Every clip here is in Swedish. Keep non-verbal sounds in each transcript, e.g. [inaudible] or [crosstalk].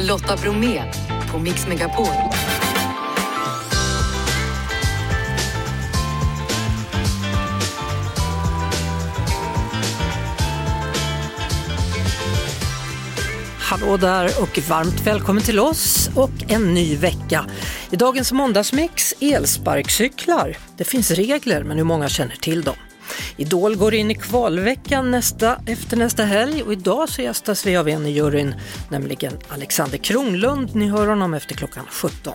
Lotta Bromé på Mix Megapol. Hallå där och varmt välkommen till oss och en ny vecka. I dagens måndagsmix elsparkcyklar. Det finns regler men hur många känner till dem? Idol går in i kvalveckan nästa, efter nästa helg och idag så gästas vi av en i juryn, nämligen Alexander Kronlund. Ni hör honom efter klockan 17.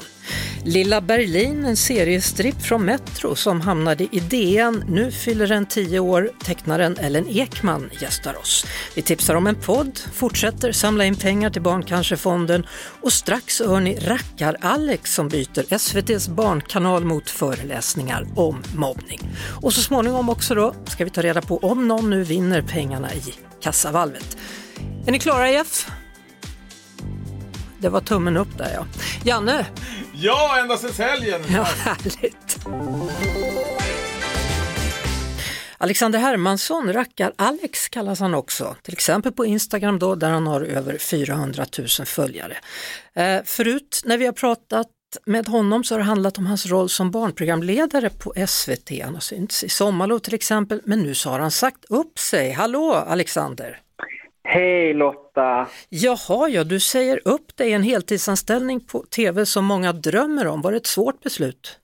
Lilla Berlin, en seriestripp från Metro som hamnade i DN. Nu fyller den 10 år. Tecknaren Ellen Ekman gästar oss. Vi tipsar om en podd, fortsätter samla in pengar till Barncancerfonden och strax hör ni Rackar-Alex som byter SVTs barnkanal mot föreläsningar om mobbning. Och så småningom också då ska vi ta reda på om någon nu vinner pengarna i kassavalvet. Är ni klara Jeff? Det var tummen upp där ja. Janne, Ja, ända sedan helgen! Ja, härligt. Alexander Hermansson, Rackar-Alex kallas han också, till exempel på Instagram då där han har över 400 000 följare. Eh, förut när vi har pratat med honom så har det handlat om hans roll som barnprogramledare på SVT. Han har synts i Sommarlov till exempel, men nu så har han sagt upp sig. Hallå Alexander! Hej Lotta! Jaha, ja, du säger upp dig en heltidsanställning på TV som många drömmer om. Var det ett svårt beslut?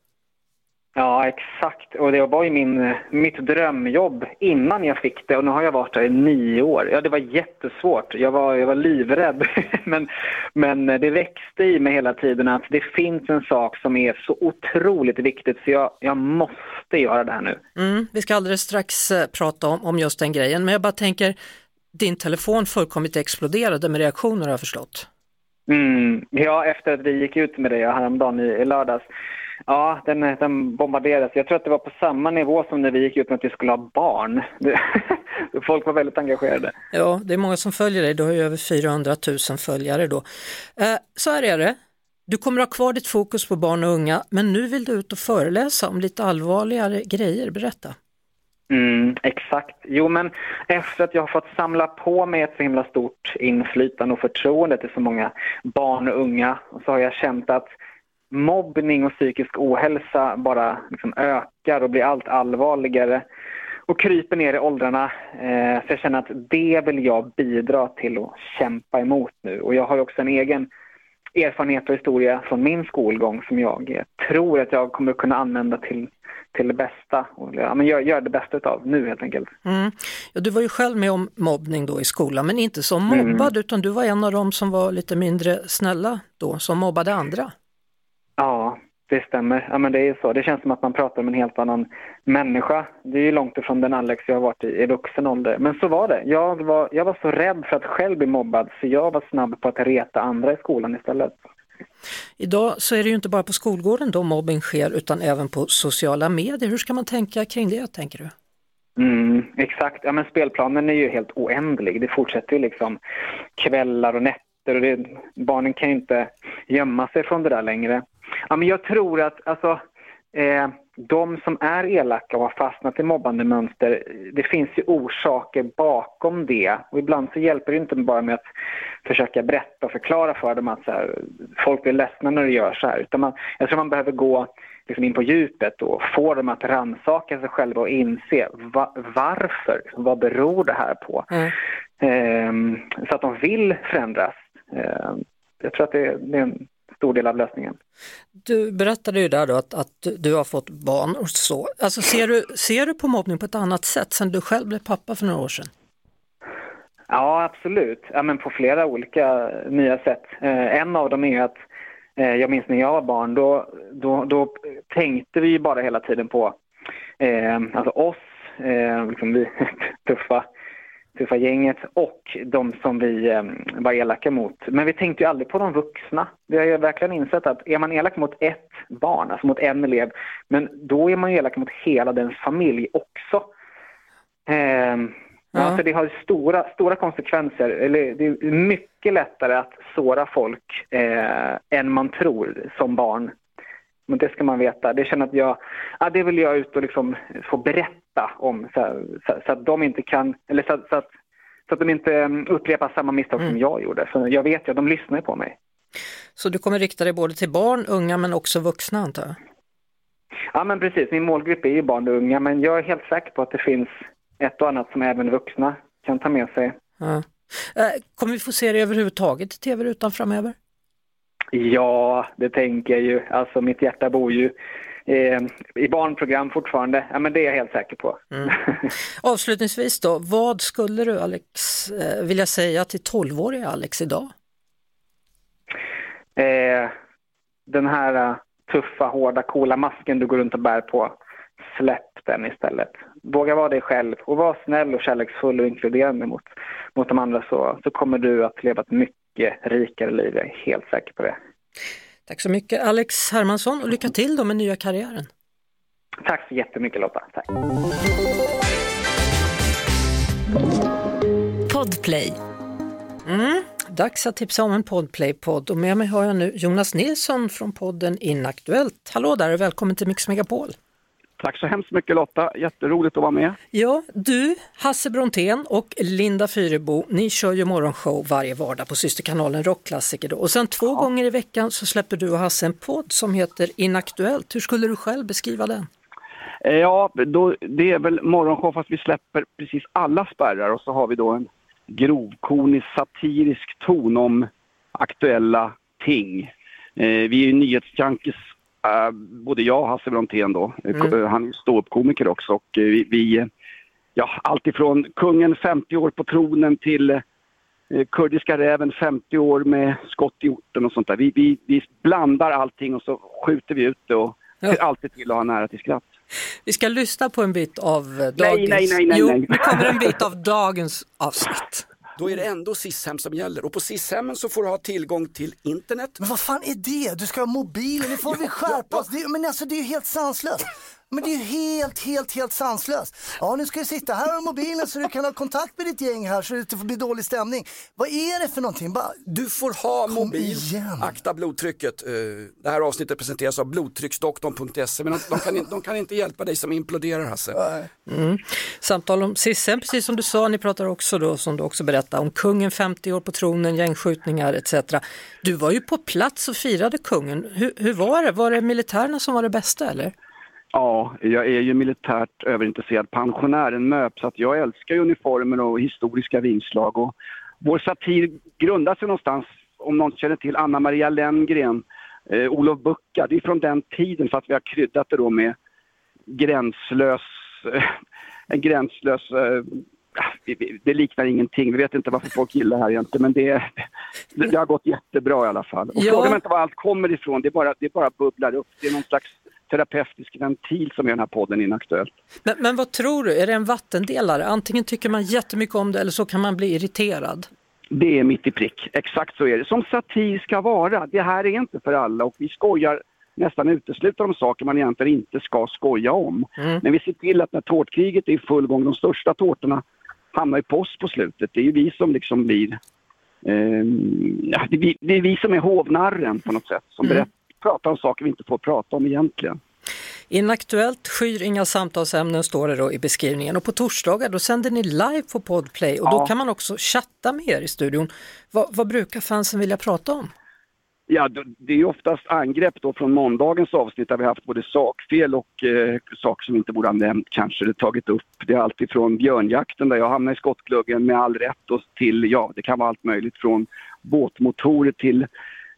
Ja, exakt. Och det var ju min, mitt drömjobb innan jag fick det och nu har jag varit där i nio år. Ja, det var jättesvårt. Jag var, jag var livrädd. [laughs] men, men det växte i mig hela tiden att det finns en sak som är så otroligt viktigt så jag, jag måste göra det här nu. Mm, vi ska alldeles strax eh, prata om, om just den grejen, men jag bara tänker, din telefon fullkomligt exploderade med reaktioner har jag förstått. Mm, ja, efter att vi gick ut med det häromdagen i, i lördags. Ja, den, den bombarderades. Jag tror att det var på samma nivå som när vi gick ut med att vi skulle ha barn. [laughs] Folk var väldigt engagerade. Ja, det är många som följer dig. Du har ju över 400 000 följare då. Eh, så här är det. Du kommer ha kvar ditt fokus på barn och unga, men nu vill du ut och föreläsa om lite allvarligare grejer. Berätta. Mm, exakt. Jo, men efter att jag har fått samla på mig ett så himla stort inflytande och förtroende till så många barn och unga så har jag känt att mobbning och psykisk ohälsa bara liksom ökar och blir allt allvarligare och kryper ner i åldrarna. Eh, så jag känner att det vill jag bidra till att kämpa emot nu. Och jag har också en egen erfarenhet och historia från min skolgång som jag tror att jag kommer kunna använda till till det bästa och ja, men gör, gör det bästa av nu helt enkelt. Mm. Ja, du var ju själv med om mobbning då i skolan, men inte som mobbad mm. utan du var en av dem som var lite mindre snälla då, som mobbade andra. Det stämmer. Ja, men det är så. Det känns som att man pratar om en helt annan människa. Det är ju långt ifrån den Alex jag har varit i, i vuxen ålder. Men så var det. Jag var, jag var så rädd för att själv bli mobbad så jag var snabb på att reta andra i skolan istället. Idag så är det ju inte bara på skolgården då mobbing sker utan även på sociala medier. Hur ska man tänka kring det, tänker du? Mm, exakt, ja men spelplanen är ju helt oändlig. Det fortsätter ju liksom kvällar och nätter och det, barnen kan ju inte gömma sig från det där längre. Ja men jag tror att alltså eh, de som är elaka och har fastnat i mobbande mönster, det finns ju orsaker bakom det. Och ibland så hjälper det inte bara med att försöka berätta och förklara för dem att så här, folk blir ledsna när du gör så här. Utan man, jag tror man behöver gå liksom in på djupet och få dem att rannsaka sig själva och inse va, varför, vad beror det här på? Mm. Ehm, så att de vill förändras. Ehm, jag tror att det, det är en stor del av lösningen. Du berättade ju där då att, att du har fått barn och så. Alltså ser du, ser du på mobbning på ett annat sätt sen du själv blev pappa för några år sedan? Ja, absolut. Ja, men på flera olika nya sätt. Eh, en av dem är att eh, jag minns när jag var barn, då, då, då tänkte vi bara hela tiden på eh, alltså oss, eh, liksom vi [laughs] tuffa tuffa gänget och de som vi eh, var elaka mot. Men vi tänkte ju aldrig på de vuxna. Vi har ju verkligen insett att är man elak mot ett barn, alltså mot en elev, men då är man ju elak mot hela dens familj också. Eh, ja. Alltså det har stora, stora konsekvenser. Eller det är mycket lättare att såra folk eh, än man tror som barn. Men det ska man veta. Det känner att jag, ja, det vill jag ut och liksom få berätta om så, så, så att de inte kan, eller så, så, att, så att de inte mm, upprepar samma misstag mm. som jag gjorde. För jag vet ju de lyssnar på mig. Så du kommer rikta dig både till barn, unga men också vuxna antar jag? Ja men precis, min målgrupp är ju barn och unga men jag är helt säker på att det finns ett och annat som även vuxna kan ta med sig. Ja. Eh, kommer vi få se det överhuvudtaget i tv-rutan framöver? Ja, det tänker jag ju. Alltså mitt hjärta bor ju eh, i barnprogram fortfarande. Ja, men det är jag helt säker på. Mm. [laughs] Avslutningsvis då, vad skulle du Alex eh, vilja säga till 12-åriga Alex idag? Eh, den här uh, tuffa, hårda, coola masken du går runt och bär på, släpp den istället. Våga vara dig själv och var snäll och kärleksfull och inkluderande mot, mot de andra så, så kommer du att leva ett mycket rikare liv, jag är helt säker på det. Tack så mycket Alex Hermansson och lycka till då med nya karriären. Tack så jättemycket Lotta. Tack. Podplay. Mm, dags att tipsa om en Podplay-podd och med mig har jag nu Jonas Nilsson från podden Inaktuellt. Hallå där och välkommen till Mix Megapol. Tack så hemskt mycket Lotta, jätteroligt att vara med. Ja, du, Hasse Brontén och Linda Fyrebo, ni kör ju morgonshow varje vardag på systerkanalen Rockklassiker då. och sen två ja. gånger i veckan så släpper du och Hasse en podd som heter Inaktuellt. Hur skulle du själv beskriva den? Eh, ja, då, det är väl morgonshow fast vi släpper precis alla spärrar och så har vi då en grovkornig satirisk ton om aktuella ting. Eh, vi är ju nyhetsjunkies Uh, både jag och Hasse Brontén då, mm. Uh, han är ståuppkomiker också och vi, vi, ja alltifrån kungen 50 år på tronen till kurdiska räven 50 år med skott i orten och sånt där. Vi, vi, vi blandar allting och så skjuter vi ut det och ja. ser alltid till att ha nära till skratt. Vi ska lyssna på en bit av dagens... Nej, nej, nej, nej, jo, nej. nu kommer en bit av dagens avsnitt då är det ändå SIS-hem som gäller. Och på SIS-hemmen så får du ha tillgång till internet. Men vad fan är det? Du ska ha mobilen, nu får [laughs] vi skärpa oss. Men alltså det är ju helt sanslöst. Men det är ju helt, helt, helt sanslöst. Ja, nu ska du sitta här med mobilen så du kan ha kontakt med ditt gäng här så det inte får bli dålig stämning. Vad är det för någonting? Bara... Du får ha Kom mobil, igen. akta blodtrycket. Eh, det här avsnittet presenteras av blodtrycksdoktorn.se men de kan, de kan inte hjälpa dig som imploderar Hasse. Mm. Samtal om Sissen, precis som du sa, ni pratar också då, som du också berättade, om kungen 50 år på tronen, gängskjutningar etc. Du var ju på plats och firade kungen. Hur, hur var det? Var det militärerna som var det bästa eller? Ja, jag är ju militärt överintresserad pensionär, en MÖP, så att jag älskar uniformer och historiska vingslag. Och vår satir grundar sig någonstans, om någon känner till Anna Maria Lenngren, eh, Olof Bucka, det är från den tiden för att vi har kryddat det då med gränslös, eh, [laughs] en gränslös eh, det liknar ingenting. Vi vet inte varför folk gillar det här egentligen, men det, det har gått jättebra i alla fall. Och ja. Fråga mig inte var allt kommer ifrån, det bara, det bara bubblar upp. Det är någon slags terapeutisk ventil som är den här podden inaktuellt. Men, men vad tror du, är det en vattendelare? Antingen tycker man jättemycket om det eller så kan man bli irriterad. Det är mitt i prick, exakt så är det. Som satir ska vara. Det här är inte för alla och vi skojar nästan uteslutande om saker man egentligen inte ska skoja om. Mm. Men vi ser till att när tårtkriget är i full gång, de största tårtorna hamnar i post på slutet. Det är ju vi som liksom blir... Eh, det, är vi, det, är vi, som är hovnarren på något sätt, som mm. berättar prata om saker vi inte får prata om egentligen. Inaktuellt skyr inga samtalsämnen står det då i beskrivningen och på torsdagar då sänder ni live på Podplay och ja. då kan man också chatta med er i studion. Vad, vad brukar fansen vilja prata om? Ja, det är oftast angrepp då från måndagens avsnitt där vi haft både sakfel och eh, saker som inte borde ha nämnt kanske eller tagit upp. Det är alltifrån björnjakten där jag hamnar i skottgluggen med all rätt och till, ja det kan vara allt möjligt från båtmotorer till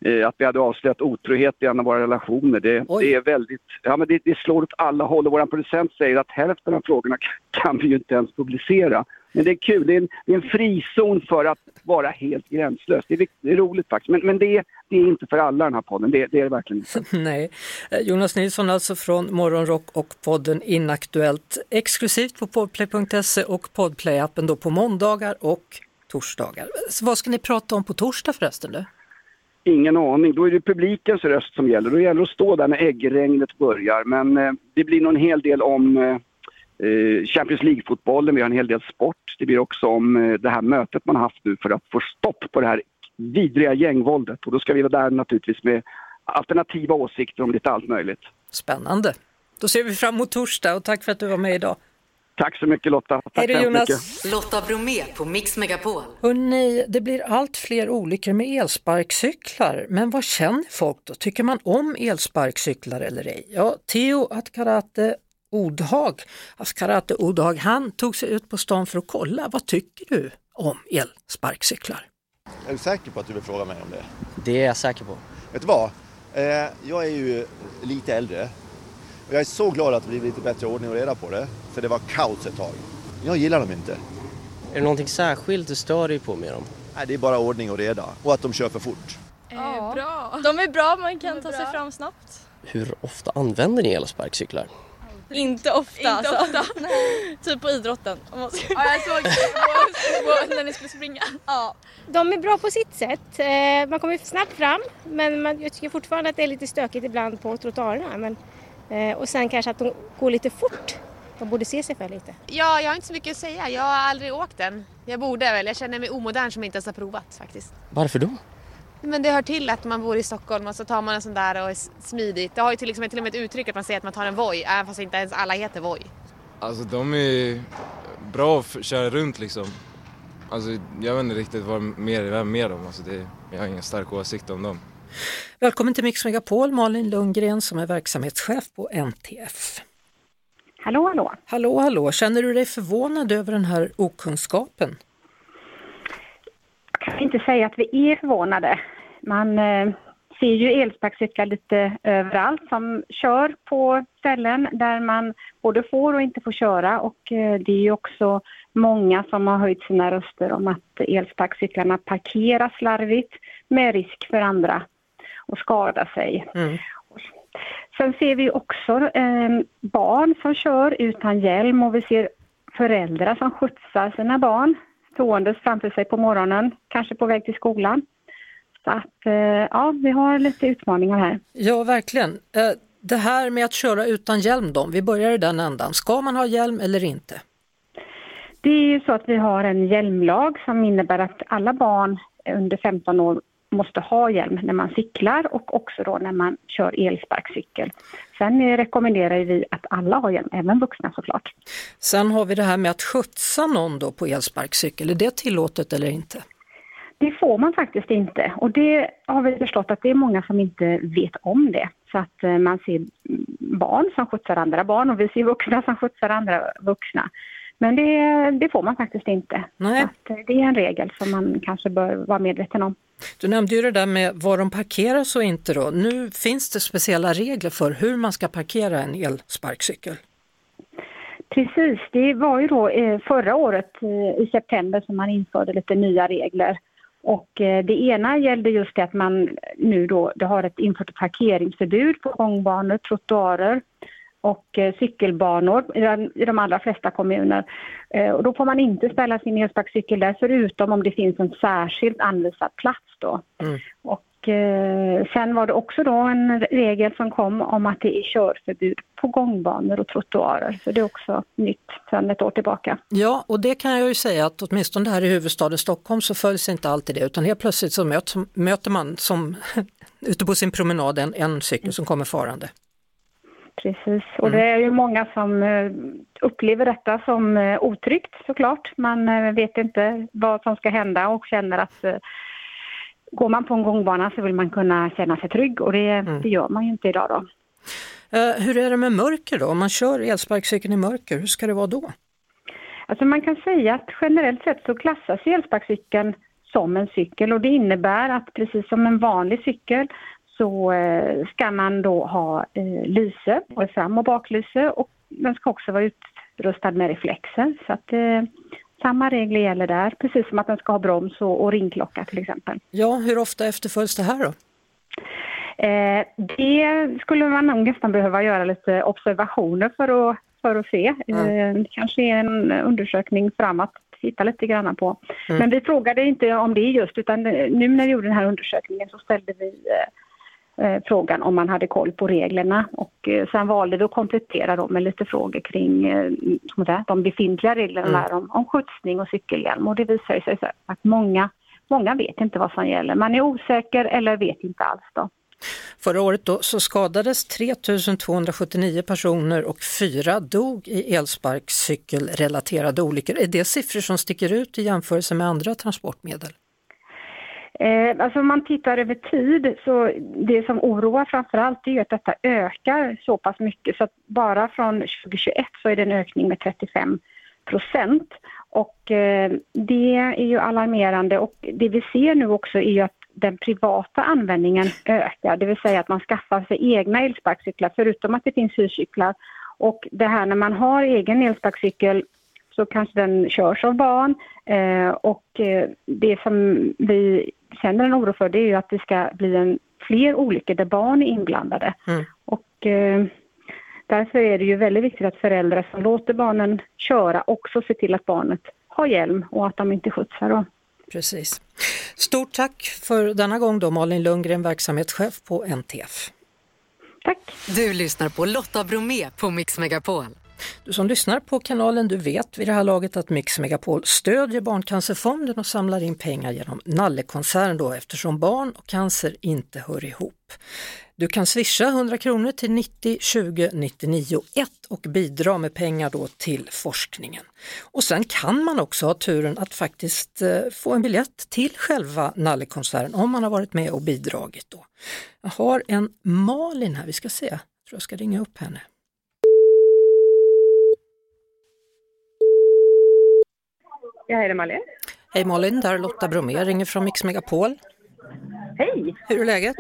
Eh, att vi hade avslöjat otrohet i en av våra relationer. Det, det är väldigt, ja men det, det, slår åt alla håll och vår producent säger att hälften av frågorna kan vi ju inte ens publicera. Men det är kul, det är en, det är en frizon för att vara helt gränslös. Det är, det är roligt faktiskt, men, men det, det, är inte för alla den här podden, det, det är det verkligen inte. [laughs] Nej. Eh, Jonas Nilsson alltså från Morgonrock och podden Inaktuellt exklusivt på podplay.se och podplay-appen då på måndagar och torsdagar. Så vad ska ni prata om på torsdag förresten? Du? Ingen aning. Då är det publikens röst som gäller. Då gäller det att stå där när äggregnet börjar. Men eh, det blir nog en hel del om eh, eh, Champions League-fotbollen. Vi har en hel del sport. Det blir också om eh, det här mötet man har haft nu för att få stopp på det här vidriga gängvåldet. Och då ska vi vara där naturligtvis med alternativa åsikter om lite allt möjligt. Spännande. Då ser vi fram emot torsdag och tack för att du var med idag. Tack så mycket Lotta. Tack Hej då Jonas. mycket. Lotta Bromé på Mix Megapol. Hörrni, det blir allt fler olyckor med elsparkcyklar. Men vad känner folk då? Tycker man om elsparkcyklar eller ej? Ja, Theo Atkarate Odhag, Askarate Odhag, han tog sig ut på stan för att kolla. Vad tycker du om elsparkcyklar? Är du säker på att du vill fråga mig om det? Det är jag säker på. Vet du vad? Eh, jag är ju lite äldre jag är så glad att det blivit lite bättre ordning och reda på det. För det var kaos ett tag. Jag gillar dem inte. Är det någonting särskilt du stör dig på med dem? Nej, det är bara ordning och reda och att de kör för fort. Ja. Bra. De är bra, man kan ta sig fram snabbt. Hur ofta använder ni elsparkcyklar? Inte ofta Inte alltså. ofta. [laughs] typ på idrotten. Om man ska... Ja, jag såg när ni skulle springa. ja. De är bra på sitt sätt. Eh, Man kommer snabbt fram men man, jag tycker fortfarande att det är lite stökigt ibland på trottoarerna. Men, eh, och sen kanske att de går lite fort. De borde se sig för lite. Ja, jag har inte så mycket att säga. Jag har aldrig åkt den. Jag borde väl. Jag känner mig omodern som inte ens har provat faktiskt. Varför då? Men det hör till att man bor i Stockholm och så tar man en sån där och är smidigt. Det har ju till, liksom, till och med ett uttryck att man säger att man tar en Voi, även fast inte ens alla heter Voi. Alltså de är bra att köra runt liksom. Alltså jag vet inte riktigt vad mer är med dem. Alltså, det, jag har ingen stark åsikt om dem. Välkommen till Mix Megapol, Malin Lundgren som är verksamhetschef på NTF. Hallå, hallå. Hallå, hallå, känner du dig förvånad över den här okunskapen? Jag kan inte säga att vi är förvånade. Man eh, ser ju elsparkcyklar lite överallt som kör på ställen där man både får och inte får köra och eh, det är ju också många som har höjt sina röster om att elsparkcyklarna parkeras slarvigt med risk för andra att skada sig. Sen ser vi också eh, barn som kör utan hjälm och vi ser föräldrar som skjutsar sina barn ståendes framför sig på morgonen, kanske på väg till skolan. Så att eh, ja, vi har lite utmaningar här. Ja, verkligen. Eh, Det här med att köra utan hjälm då, vi börjar i den ändan. Ska man ha hjälm eller inte? Det är ju så att vi har en hjälmlag som innebär att alla barn under 15 år måste ha hjälm när man cyklar och också då när man kör elsparkcykel. Sen eh, rekommenderar vi att alla har hjälm, även vuxna såklart. Sen har vi det här med att skjutsa någon då på elsparkcykel, är det tillåtet eller inte? Det får man faktiskt inte och det har vi förstått att det är många som inte vet om det. Så att eh, man ser barn som skjutsar andra barn och vi ser vuxna som skjutsar andra vuxna. Men det, det får man faktiskt inte. Nej. Så eh, det är en regel som man kanske bör vara medveten om. Du nämnde ju det där med var de parkeras och inte då. Nu finns det speciella regler för hur man ska parkera en elsparkcykel. Precis, det var ju då eh, förra året eh, i september som man införde lite nya regler. Och eh, det ena gällde just det att man nu då det har ett infört parkeringsförbud på gångbanor, trottoarer och eh, cykelbanor i, de allra flesta kommuner. Eh, och då får man inte ställa sin elsparkcykel där förutom om det finns en särskilt anvisad plats då. Och eh, sen var det också då en regel som kom om att det är körförbud på gångbanor och trottoarer. Så det är också nytt sedan ett år tillbaka. Ja, och det kan jag ju säga att åtminstone här i huvudstaden Stockholm så följs inte alltid det utan helt plötsligt så möts, möter man som [laughs] ute på sin promenad en, en cykel som kommer farande. Precis, och det är ju många som eh, upplever detta som eh, otryggt såklart. Man eh, vet inte vad som ska hända och känner att går man på en gångbana så vill man kunna känna sig trygg och det, det gör man ju inte idag då. Hur är det med mörker då? Om man kör elsparkcykeln i mörker, hur ska det vara då? Alltså man kan säga att generellt sett så klassas elsparkcykeln som en cykel och det innebär att precis som en vanlig cykel så eh, ska man då ha eh, lyse, både fram och baklyse och den ska också vara utrustad med reflexer. Så att eh, samma regler gäller där, precis som att den ska ha broms och, och ringklocka till exempel. Ja, hur ofta efterföljs det här då? Eh, det skulle man nog nästan behöva göra lite observationer för att, för att se. Eh, kanske en undersökning framåt titta lite grann på. Mm. Men vi frågade inte om det just utan nu när vi gjorde den här undersökningen så ställde vi frågan om man hade koll på reglerna och eh, sen valde vi att komplettera dem med lite frågor kring eh, de befintliga reglerna Mm. om, om skjutsning och cykelhjälm och det visar sig så att många, många vet inte vad som gäller. Man är osäker eller vet inte alls då. Förra året då så skadades 3279 personer och fyra dog i elsparkcykelrelaterade olyckor. Är det siffror som sticker ut i jämförelse med andra transportmedel? Eh, alltså om man tittar över tid så det som oroar framförallt är är att detta ökar så pass mycket så att bara från 2021 så är det en ökning med 35 procent. Och eh, det är ju alarmerande och det vi ser nu också är ju att den privata användningen ökar, det vill säga att man skaffar sig egna elsparkcyklar förutom att det finns hyrcyklar. Och det här när man har egen elsparkcykel så kanske den körs av barn eh, och eh, det som vi känner en oro för det är ju att det ska bli en, fler olyckor där barn är inblandade. Mm. Och eh, därför är det ju väldigt viktigt att föräldrar som låter barnen köra också ser till att barnet har hjälm och att de inte skjutsar. Då. Precis. Stort tack för denna gång då Malin Lundgren, verksamhetschef på NTF. Tack. Du lyssnar på Lotta Bromé på Mix Megapol. Du som lyssnar på kanalen, du vet vid det här laget att Mix Megapol stödjer Barncancerfonden och samlar in pengar genom Nallekonserten då eftersom barn och cancer inte hör ihop. Du kan swisha 100 kronor till 90 20 99 1 och bidra med pengar då till forskningen. Och sen kan man också ha turen att faktiskt eh, få en biljett till själva Nallekonserten om man har varit med och bidragit. Då. Jag har en Malin här, vi ska se, jag tror jag ska ringa upp henne. Ja, hej det är Malin. Hej Malin, där är Lotta Bromé, ringer från Mix Megapol. Hej! Hur är läget?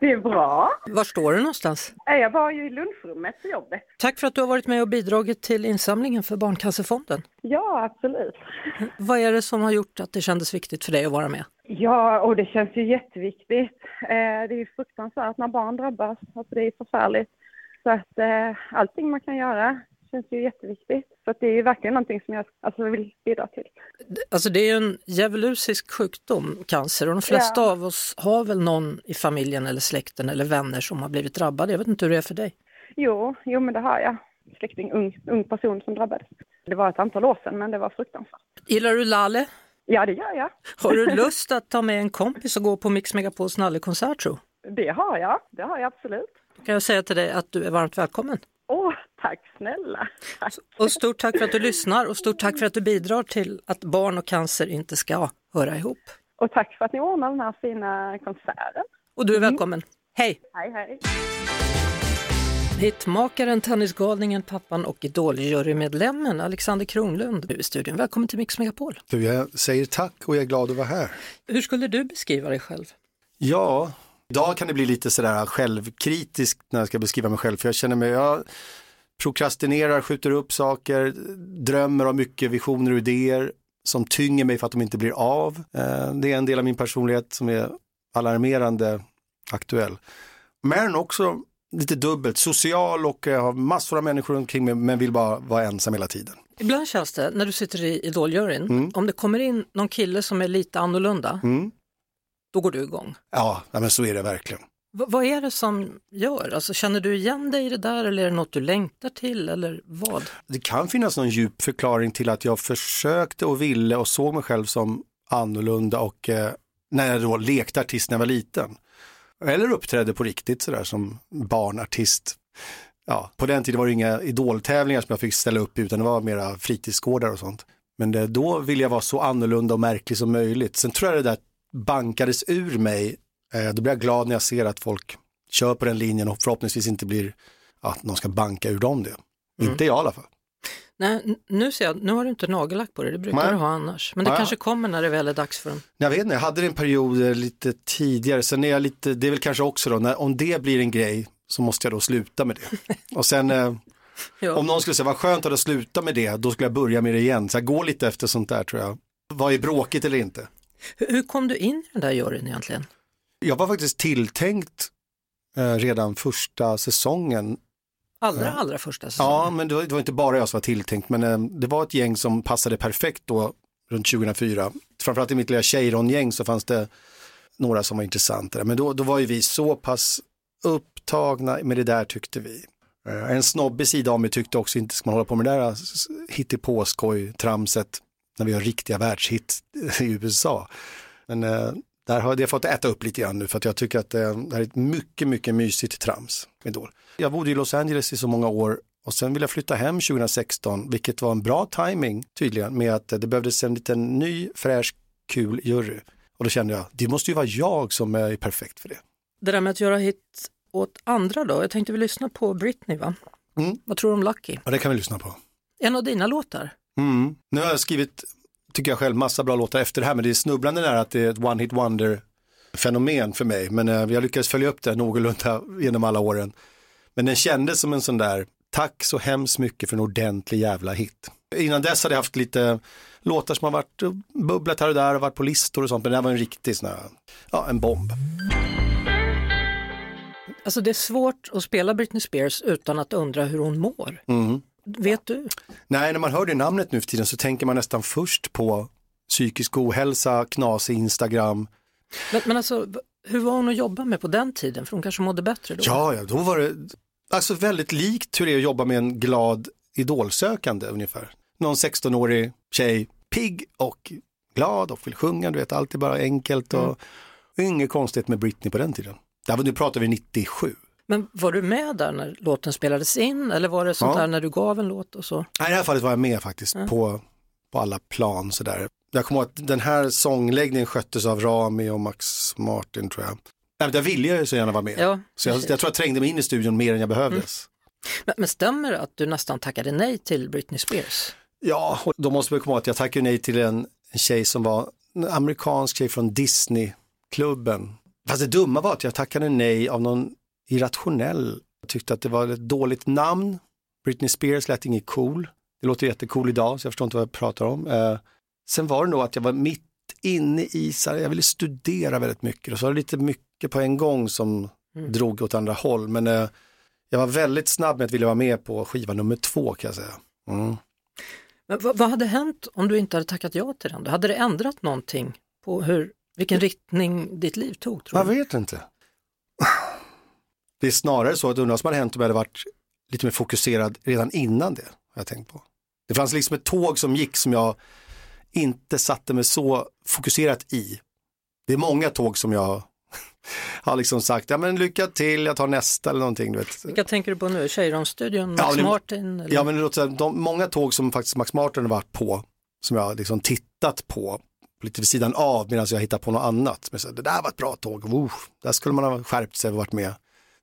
Det är bra. Var står du någonstans? Jag var ju i lunchrummet på jobbet. Tack för att du har varit med och bidragit till insamlingen för Barncancerfonden. Ja, absolut. [laughs] Vad är det som har gjort att det kändes viktigt för dig att vara med? Ja, och det känns ju jätteviktigt. Eh, Det är ju fruktansvärt när barn drabbas. Alltså det är förfärligt. Så att eh, allting man kan göra känns ju jätteviktigt. Så det är ju verkligen någonting som jag alltså, vill bidra till. Alltså det är ju en djävulusisk sjukdom, cancer, och de flesta Ja. av oss har väl någon i familjen eller släkten eller vänner som har blivit drabbade. Jag vet inte hur det är för dig. Jo, jo men det har jag. Släkting, ung, ung person som drabbades. Det var ett antal år sedan men det var fruktansvärt. Gillar du Lale? Ja, det gör jag. Har du [laughs] lust att ta med en kompis och gå på Mix Megapols nallekonsert tro? Det har jag. Det har jag absolut. Då kan jag säga till dig att du är varmt välkommen. Åh, tack snälla. Tack. Och stort tack för att du lyssnar och stort tack för att du bidrar till att barn och cancer inte ska höra ihop. Och tack för att ni ordnar den här fina konserten. Och du är välkommen. Hej! Hej, hej. Hitmakaren, tennisgalningen, pappan och Idol-jurymedlemmen Alexander Kronlund är i studion. Välkommen till Mix Megapol. Du, jag säger tack och jag är glad att vara här. Hur skulle du beskriva dig själv? Ja, idag kan det bli lite sådär självkritiskt när jag ska beskriva mig själv, för jag känner mig, jag prokrastinerar, skjuter upp saker, drömmer om mycket visioner och idéer som tynger mig för att de inte blir av. Eh, Det är en del av min personlighet som är alarmerande aktuell. Men också lite dubbelt, social och jag har massor av människor omkring mig men vill bara vara ensam hela tiden. Ibland känns det, när du sitter i Idoljuryn, om det kommer in någon kille som är lite annorlunda, Mm. då går du igång. Ja, men så är det verkligen. V- vad är det som gör? Alltså, känner du igen dig i det där eller är det något du längtar till eller vad? Det kan finnas någon djup förklaring till att jag försökte och ville och såg mig själv som annorlunda och eh, när jag då lekte artist när jag var liten. Eller uppträdde på riktigt sådär som barnartist. Ja, på den tiden var det inga idoltävlingar som jag fick ställa upp i utan det var mera fritidsgårdar och sånt. Men det, då ville jag vara så annorlunda och märklig som möjligt. Sen tror jag det där bankades ur mig. Eh, då blir jag glad när jag ser att folk kör på den linjen och förhoppningsvis inte blir att någon ska banka ur dem det. Inte jag i alla fall. Nej, nu ser jag, nu har du inte nagellack på dig, det brukar Nej. du ha annars. Men det Ja. kanske kommer när det väl är dags för dem. Jag vet inte, jag hade det en period eh, lite tidigare, sen är jag lite, det är väl kanske också då, när, om det blir en grej så måste jag då sluta med det. [laughs] Och sen, eh, om någon skulle säga vad skönt att sluta med det, då skulle jag börja med det igen. Så jag går lite efter sånt där tror jag. Vad är bråkigt eller inte? Hur, hur kom du in i den där juryn egentligen? Jag var faktiskt tilltänkt eh, redan första säsongen. Allra, Ja. allra första säsongen? Ja, men det var, det var inte bara jag som var tilltänkt, men eh, det var ett gäng som passade perfekt då runt 2004. Framförallt i mitt lilla Cheiron-gäng så fanns det några som var intressanta. Men då, då var ju vi så pass upptagna med det där tyckte vi. Eh, En snobbig sida av mig tyckte också inte ska man hålla på med det där hittepåskoj-tramset när vi har riktiga världshit i USA. Men eh, Där har jag fått äta upp lite grann nu för att jag tycker att det, det här är ett mycket, mycket mysigt trams. Idol. Jag bodde i Los Angeles i så många år och sen ville jag flytta hem 2016, vilket var en bra timing tydligen med att det behövdes en liten ny, fräsch, kul jury. Och då kände jag, det måste ju vara jag som är perfekt för det. Det där med att göra hit åt andra då, jag tänkte vi lyssna på Britney va? Mm. Vad tror du om Lucky? Ja, det kan vi lyssna på. En av dina låtar? Mm. Nu har jag skrivit, tycker jag själv, massa bra låtar efter det här, men det är snubblande nära att det är ett one hit wonder fenomen för mig. Men eh, jag lyckades följa upp det någorlunda genom alla åren. Men den kändes som en sån där, tack så hemskt mycket för en ordentlig jävla hit. Innan dess hade jag haft lite låtar som har varit eh, bubblat här och där och varit på listor och sånt, men det här var en riktig sån här, ja, en bomb. Alltså det är svårt att spela Britney Spears utan att undra hur hon mår. Mm. Vet du? Nej, när man hör det namnet nu för tiden så tänker man nästan först på psykisk ohälsa, knasig Instagram. Men, men alltså, hur var hon att jobba med på den tiden? För hon kanske mådde bättre då? Ja, ja, då var det alltså väldigt likt hur det är att jobba med en glad idolsökande ungefär. Någon 16-årig tjej, pigg och glad och vill sjunga, du vet, allt är bara enkelt och mm. inget konstigt med Britney på den tiden. Där, nu pratar vi 97. Men var du med där när låten spelades in eller var det sånt Ja. där när du gav en låt och så? Nej, i det här fallet var jag med faktiskt Ja. på, på alla plan sådär. Jag kommer ihåg att den här sångläggningen sköttes av Rami och Max Martin tror jag. Nej, där ville jag ju så gärna vara med. Ja, så jag, jag tror jag trängde mig in i studion mer än jag behövdes. Men, men stämmer det att du nästan tackade nej till Britney Spears? Ja, och då måste man komma ihåg att jag tackade nej till en, en tjej som var en amerikansk tjej från Disneyklubben. Fast det dumma var att jag tackade nej av någon irrationell. Jag tyckte att det var ett dåligt namn. Britney Spears lät inget cool. Det låter jättecool idag så jag förstår inte vad jag pratar om. Eh, sen var det nog att jag var mitt inne i, så jag ville studera väldigt mycket och så var det lite mycket på en gång som drog åt andra håll. Men eh, jag var väldigt snabb med att vilja vara med på skiva nummer två kan jag säga. Mm. Men vad, vad hade hänt om du inte hade tackat ja till den? Hade det ändrat någonting på hur, vilken riktning ditt liv tog? Tror Jag du? vet inte. Det är snarare så att undra vad som hade hänt om jag hade varit lite mer fokuserad redan innan det. Har jag tänkt på. Det fanns liksom ett tåg som gick som jag inte satte mig så fokuserat i. Det är många tåg som jag [laughs] har liksom sagt, ja men lycka till, jag tar nästa eller någonting. Du vet. Vilka tänker du på nu? Tjejronstudion, Max Ja, det- Martin? Eller? Ja men det låter de, många tåg som faktiskt Max Martin har varit på, som jag har liksom tittat på, lite vid sidan av medan jag hittar på något annat. Men så, det där var ett bra tåg, oh, där skulle man ha skärpt sig och varit med.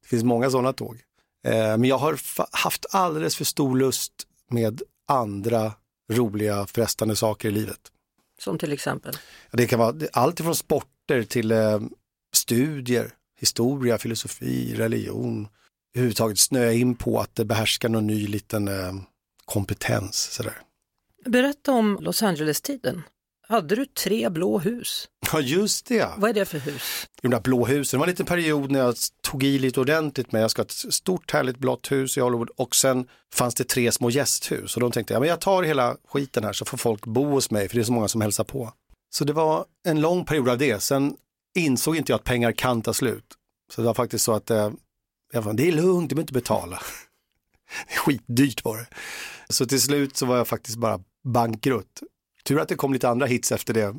Det finns många sådana tåg. Eh, men jag har haft alldeles för stor lust med andra roliga, frestande saker i livet. Som till exempel? Det kan vara allt ifrån sporter till eh, studier, historia, filosofi, religion. Överhuvudtaget snöa in på att behärska någon ny liten eh, kompetens. Sådär. Berätta om Los Angeles-tiden. Hade du tre blå hus? Ja just det, Vad är det för hus? de där blå husen. Det var en liten period när jag tog i lite ordentligt med, jag ska ha ett stort härligt blått hus i Hollywood och sen fanns det tre små gästhus och då tänkte jag, men jag tar hela skiten här så får folk bo hos mig för det är så många som hälsar på. Så det var en lång period av det, sen insåg inte jag att pengar kan ta slut. Så det var faktiskt så att eh, jag bara, det är lugnt, du behöver inte betala. [laughs] Skitdyrt var det. Så till slut så var jag faktiskt bara bankrutt. Tur att det kom lite andra hits efter det.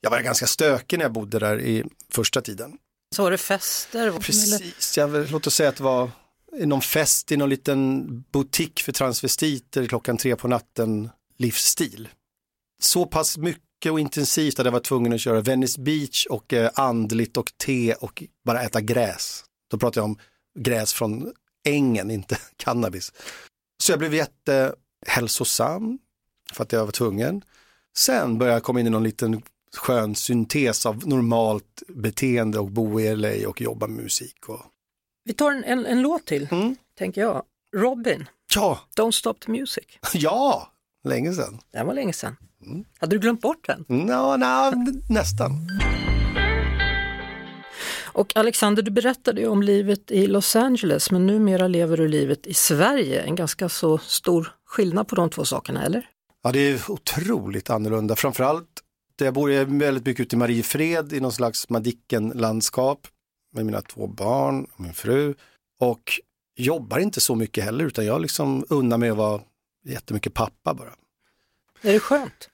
Jag var ganska stökig när jag bodde där i första tiden. Så var det fester? Precis, jag låt oss säga att det var någon fest i någon liten butik för transvestiter klockan tre på natten livsstil. Så pass mycket och intensivt att jag var tvungen att köra Venice Beach och eh, andligt och te och bara äta gräs. Då pratar jag om gräs från ängen, inte [laughs] cannabis. Så jag blev jättehälsosam för att jag var tvungen. Sen började jag komma in i någon liten skön syntes av normalt beteende och bo i LA och jobba med musik. Och... Vi tar en, en, en låt till, tänker jag. Robin, Ja, Don't Stop the Music. [laughs] ja, länge sedan. Den var länge sedan. Hade du glömt bort den? No, no, nästan. Och Alexander, du berättade ju om livet i Los Angeles, men numera lever du livet i Sverige. En ganska så stor skillnad på de två sakerna, eller? Ja, det är otroligt annorlunda. Framförallt, jag bor jag väldigt mycket ute i Mariefred i någon slags Madicken-landskap med mina två barn och min fru. Och jobbar inte så mycket heller, utan jag liksom unnar mig att vara jättemycket pappa bara. Är det skönt?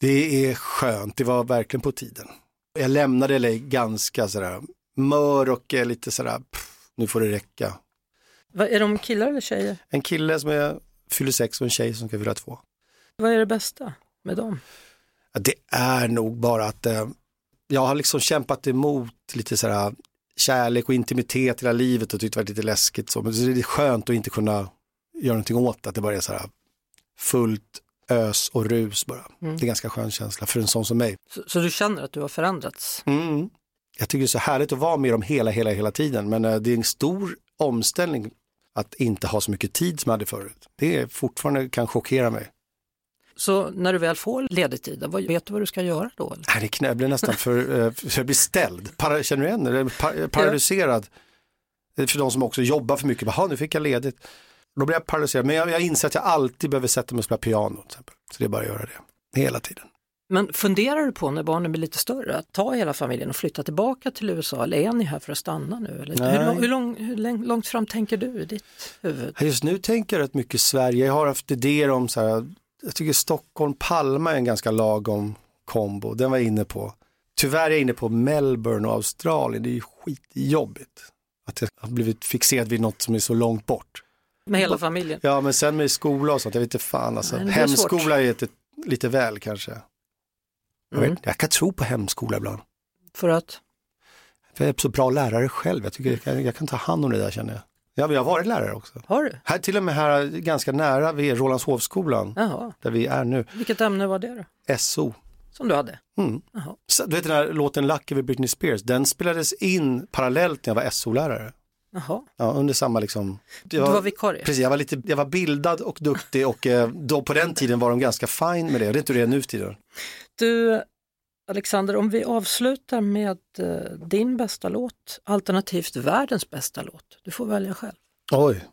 Det är skönt, det var verkligen på tiden. Jag lämnade LA ganska sådär mör och lite sådär, pff, nu får det räcka. Vad, är de killar eller tjejer? En kille som är, fyller sex och en tjej som ska fylla två. Vad är det bästa med dem? Det är nog bara att eh, jag har liksom kämpat emot lite sådär kärlek och intimitet hela livet och tyckt det varit lite läskigt så. Men det är skönt att inte kunna göra någonting åt att det bara är sådär fullt ös och rus bara. Mm. Det är ganska skön känsla för en sån som mig. Så, så du känner att du har förändrats? Mm. Jag tycker det är så härligt att vara med dem hela, hela, hela tiden. Men eh, det är en stor omställning att inte ha så mycket tid som jag hade förut. Det är fortfarande kan chockera mig. Så när du väl får ledig tid, vad, vet du vad du ska göra då? Eller? Nej, det knä, jag blir nästan för, eh, för jag blir ställd. Para, känner du igen det? Paralyserad. Är För de som också jobbar för mycket, bara, nu fick jag ledigt. Då blir jag paralyserad, men jag, jag inser att jag alltid behöver sätta mig och spela piano. Till exempel. Så det är bara att göra det, hela tiden. Men funderar du på när barnen blir lite större att ta hela familjen och flytta tillbaka till USA eller är ni här för att stanna nu? Hur, lång, hur, lång, hur lång- långt fram tänker du i ditt huvud? Just nu tänker jag rätt mycket Sverige. Jag har haft idéer om så här, jag tycker Stockholm, Palma är en ganska lagom kombo. Den var jag inne på. Tyvärr är jag inne på Melbourne och Australien. Det är ju skitjobbigt. Att jag har blivit fixerad vid något som är så långt bort. Med hela familjen? Ja, men sen med skola och sånt, jag vet inte fan alltså. Nej. Hemskola är lite, lite väl kanske. Jag, Mm. vet, jag kan tro på hemskola ibland. För att? För jag är så bra lärare själv. Jag tycker jag kan, jag kan ta hand om det där känner jag. Ja, men jag har varit lärare också. Har du? Här till och med här ganska nära vid Rålambshovsskolan, Jaha. där vi är nu. Vilket ämne var det då? SO. Som du hade? Mm. Jaha. Så, du vet den här låten Lucky med Britney Spears, den spelades in parallellt när jag var SO-lärare. Jaha. Ja, under samma liksom. Du var vikarie? Precis, jag var, lite, jag var bildad och duktig och eh, då på den tiden var de ganska fine med det. Det är inte det nu för tiden. Du, Alexander, om vi avslutar med eh, din bästa låt, alternativt världens bästa låt. Du får välja själv. Oj,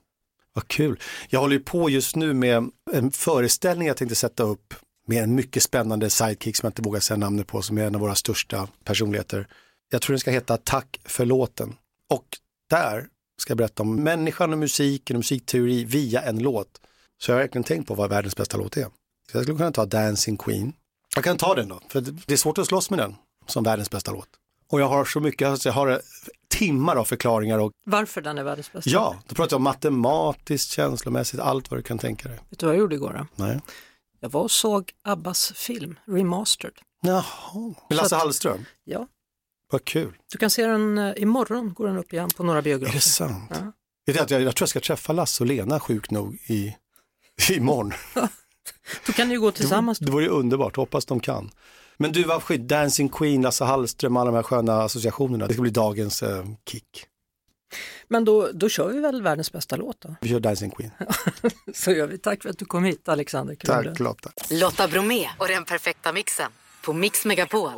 vad kul. Jag håller ju på just nu med en föreställning jag tänkte sätta upp med en mycket spännande sidekick som jag inte vågar säga namnet på, som är en av våra största personligheter. Jag tror den ska heta Tack för låten. Och där ska jag berätta om människan och musiken och musikteori via en låt. Så jag har verkligen tänkt på vad världens bästa låt är. Så jag skulle kunna ta Dancing Queen. Jag kan ta den då, för det är svårt att slåss med den som världens bästa låt. Och jag har så mycket, alltså jag har timmar av förklaringar och Varför den är världens bästa? Ja, då pratar jag om matematiskt, känslomässigt, allt vad du kan tänka dig. Vet du vad jag gjorde igår? Då? Nej. Jag var och såg Abbas film, Remastered. Jaha, med Lasse att- Hallström? Ja, Vad kul. du kan se den eh, imorgon, går den upp igen på några biografer. Är det sant? Ja. Jag, jag tror jag ska träffa Lasse och Lena sjukt nog i, [laughs] imorgon. Då kan ni ju gå tillsammans. Det vore ju underbart, hoppas de kan. Men du, vad skit, Dancing Queen, Lasse Hallström, alla de här sköna associationerna. Det ska bli dagens eh, kick. Men då, då kör vi väl världens bästa låt då? Vi kör Dancing Queen. [laughs] Så gör vi. Tack för att du kom hit Alexander. Tack det. Lotta. Lotta Bromé och den perfekta mixen på Mix Megapol.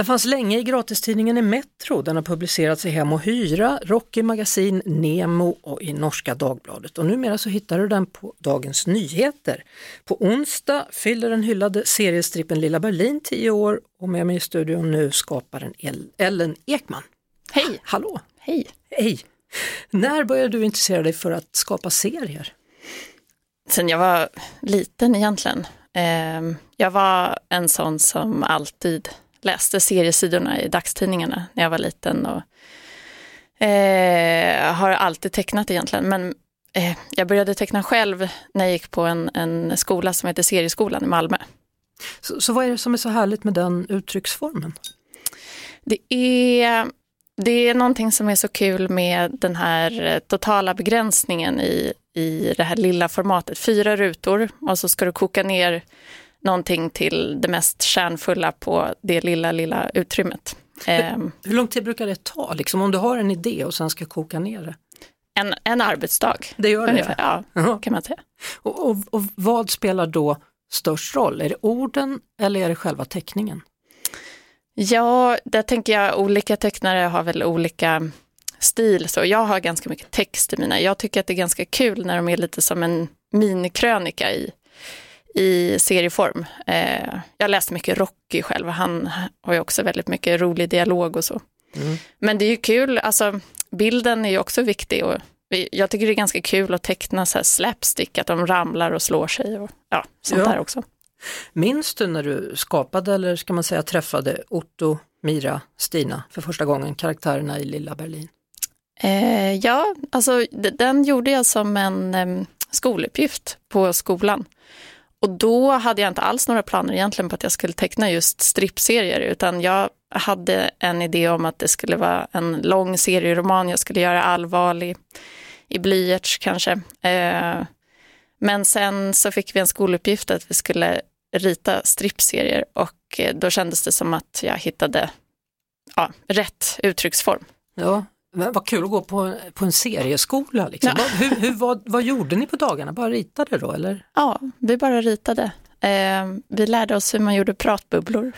Den fanns länge i gratistidningen i Metro. Den har publicerats i Hem och Hyra, Rocky Magasin, Nemo och i Norska Dagbladet. Och numera så hittar du den på Dagens Nyheter. På onsdag fyller den hyllade seriestrippen Lilla Berlin 10 år och med mig i studion nu skaparen El- Ellen Ekman. Hej! Hallå! Hej! Hej! När började du intressera dig för att skapa serier? Sen jag var liten egentligen. Ehm, Jag var en sån som alltid läste seriesidorna i dagstidningarna när jag var liten. Och, eh, har alltid tecknat egentligen, men eh, jag började teckna själv när jag gick på en, en skola som heter Serieskolan i Malmö. Så, så vad är det som är så härligt med den uttrycksformen? Det är, det är någonting som är så kul med den här eh, totala begränsningen i, i det här lilla formatet. Fyra rutor och så ska du koka ner någonting till det mest kärnfulla på det lilla, lilla utrymmet. Ehm, Hur lång tid brukar det ta, liksom, om du har en idé och sen ska koka ner det? en, en arbetsdag. Det gör det? Ungefär, ja, Jaha. kan man säga. Och, och, och vad spelar då störst roll? Är det orden eller är det själva teckningen? Ja, där tänker jag olika tecknare har väl olika stil. Så jag har ganska mycket text i mina. Jag tycker att det är ganska kul när de är lite som en minikrönika i, i serieform. Eh, jag läste mycket Rocky själv och han har ju också väldigt mycket rolig dialog och så. Men det är ju kul, alltså bilden är ju också viktig och jag tycker det är ganska kul att teckna så här slapstick, att de ramlar och slår sig och ja, sånt Ja. där också. Minns du när du skapade, eller ska man säga träffade Otto, Mira, Stina för första gången, karaktärerna i Lilla Berlin? Eh, ja, alltså den gjorde jag som en eh, skoluppgift på skolan. Och då hade jag inte alls några planer egentligen på att jag skulle teckna just strippserier, utan jag hade en idé om att det skulle vara en lång serieroman, jag skulle göra allvarlig i blyerts kanske. Eh, men sen så fick vi en skoluppgift att vi skulle rita strippserier och eh, då kändes det som att jag hittade ja, rätt uttrycksform. Ja, men vad kul att gå på, på en serieskola. Liksom. Ja. Hur, hur, vad, vad gjorde ni på dagarna? Bara ritade då eller? Ja, vi bara ritade. Eh, vi lärde oss hur man gjorde pratbubblor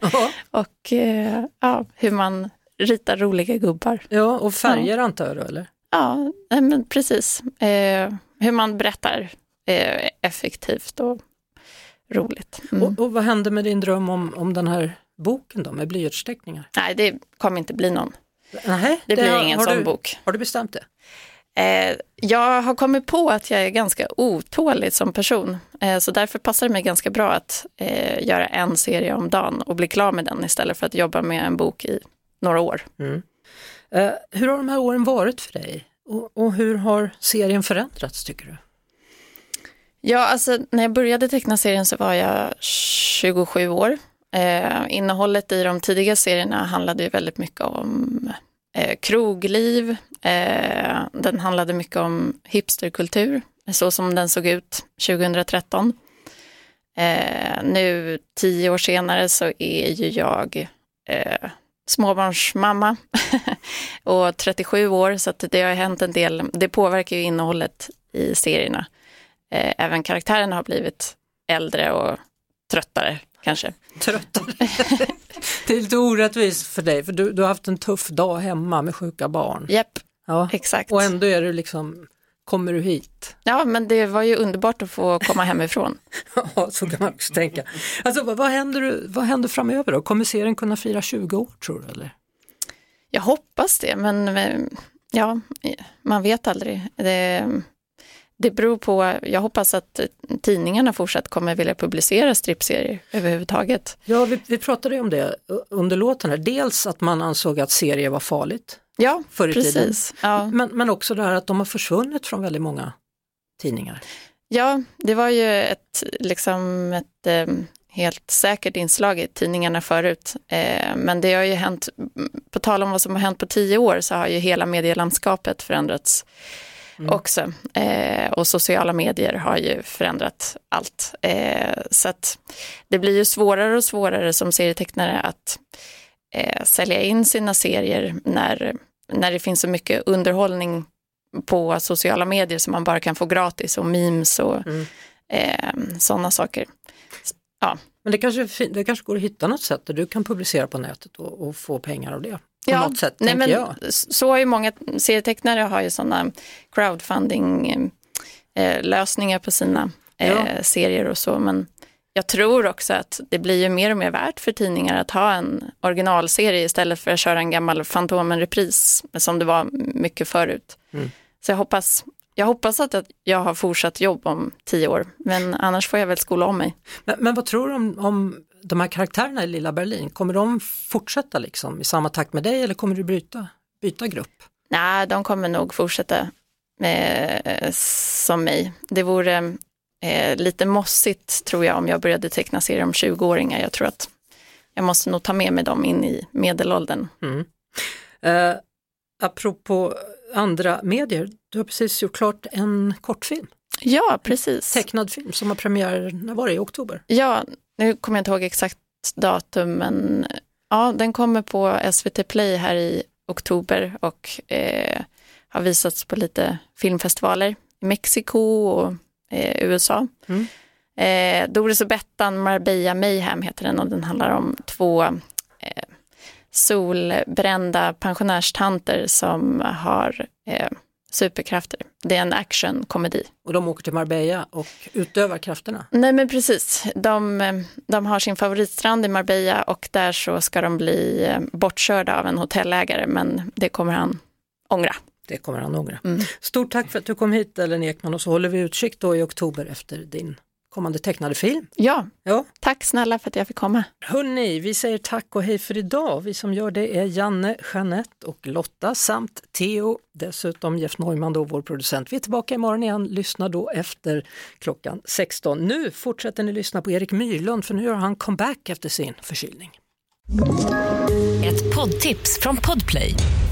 [laughs] och eh, ja, hur man ritar roliga gubbar. Ja, och färger ja. antar jag då eller? Ja, men precis. Eh, hur man berättar eh, effektivt och roligt. Mm. Och, och, vad hände med din dröm om, om den här boken då med blyertsteckningar? Nej, det kommer inte bli någon. Nej, det, det blir ingen sån du, bok. Har du bestämt det? Eh, jag har kommit på att jag är ganska otålig som person, eh, så därför passar det mig ganska bra att eh, göra en serie om dagen och bli klar med den istället för att jobba med en bok i några år. Mm. Hur har de här åren varit för dig och, och hur har serien förändrats tycker du? Ja, alltså när jag började teckna serien så var jag 27 år. Eh, innehållet i de tidiga serierna handlade ju väldigt mycket om eh, krogliv. Eh, den handlade mycket om hipsterkultur, så som den såg ut 2013. Eh, nu tio år senare så är ju jag eh, småbarnsmamma [laughs] och 37 år så att det har hänt en del. Det påverkar ju innehållet i serierna. Eh, även karaktärerna har blivit äldre och tröttare kanske. Tröttare? [laughs] det är lite orättvist för dig för du, du har haft en tuff dag hemma med sjuka barn. Japp, ja. exakt. Och ändå är du liksom kommer du hit? Ja, men det var ju underbart att få komma hemifrån. [laughs] ja, så kan man också tänka. Alltså, vad, vad, händer, vad händer framöver då? Kommer serien kunna fira 20 år tror du? Eller? Jag hoppas det, men ja, man vet aldrig. Det, det beror på, jag hoppas att tidningarna fortsatt kommer vilja publicera strippserier överhuvudtaget. Ja, vi, vi pratade om det under låten här. Dels att man ansåg att serier var farligt ja, förr i precis. tiden. Ja. Men, men också det här att de har försvunnit från väldigt många tidningar. Ja, det var ju ett, liksom ett eh, helt säkert inslag i tidningarna förut. Eh, men det har ju hänt, på tal om vad som har hänt på tio år så har ju hela medielandskapet förändrats mm. också. Eh, och sociala medier har ju förändrat allt. Eh, så att det blir ju svårare och svårare som serietecknare att eh, sälja in sina serier när, när det finns så mycket underhållning på sociala medier som man bara kan få gratis och memes och mm. eh, sådana saker. Ja. Men det kanske, det kanske går att hitta något sätt där du kan publicera på nätet och, och få pengar av det? På ja, något sätt, nej, men jag. Så har ju många serietecknare har ju sådana crowdfunding eh, lösningar på sina eh, ja. serier och så. Men jag tror också att det blir ju mer och mer värt för tidningar att ha en originalserie istället för att köra en gammal Fantomen-repris som det var mycket förut. Mm. Så jag hoppas, jag hoppas att jag har fortsatt jobb om tio år, men annars får jag väl skola om mig. Men, men vad tror du om, om de här karaktärerna i Lilla Berlin, kommer de fortsätta liksom i samma takt med dig eller kommer du bryta, byta grupp? Nej, de kommer nog fortsätta eh, som mig. Det vore eh, lite mossigt tror jag om jag började teckna serier om 20-åringar. Jag tror att jag måste nog ta med mig dem in i medelåldern. Mm. Eh, apropå andra medier, du har precis gjort klart en kortfilm. Ja, precis. Tecknad film som har premiär, när var det, i oktober? Ja, nu kommer jag inte ihåg exakt datum, men ja, den kommer på SVT Play här i oktober och eh, har visats på lite filmfestivaler i Mexiko och eh, USA. Mm. Eh, Doris och Bettan, Marbella Mayhem heter den och den handlar om två eh, solbrända pensionärstanter som har eh, superkrafter. Det är en actionkomedi. Och de åker till Marbella och utövar krafterna? Nej men precis, de, de har sin favoritstrand i Marbella och där så ska de bli eh, bortkörda av en hotellägare men det kommer han ångra. Det kommer han ångra. Mm. Stort tack för att du kom hit Ellen Ekman och så håller vi utkik då i oktober efter din kommande tecknade film. Ja. ja, tack snälla för att jag fick komma. Hörni, vi säger tack och hej för idag. Vi som gör det är Janne, Jeanette och Lotta samt Theo, dessutom Jeff Neumann då, vår producent. Vi är tillbaka imorgon igen, lyssna då efter klockan 16. Nu fortsätter ni lyssna på Erik Myrlund för nu gör han comeback efter sin förkylning. Ett poddtips från Podplay.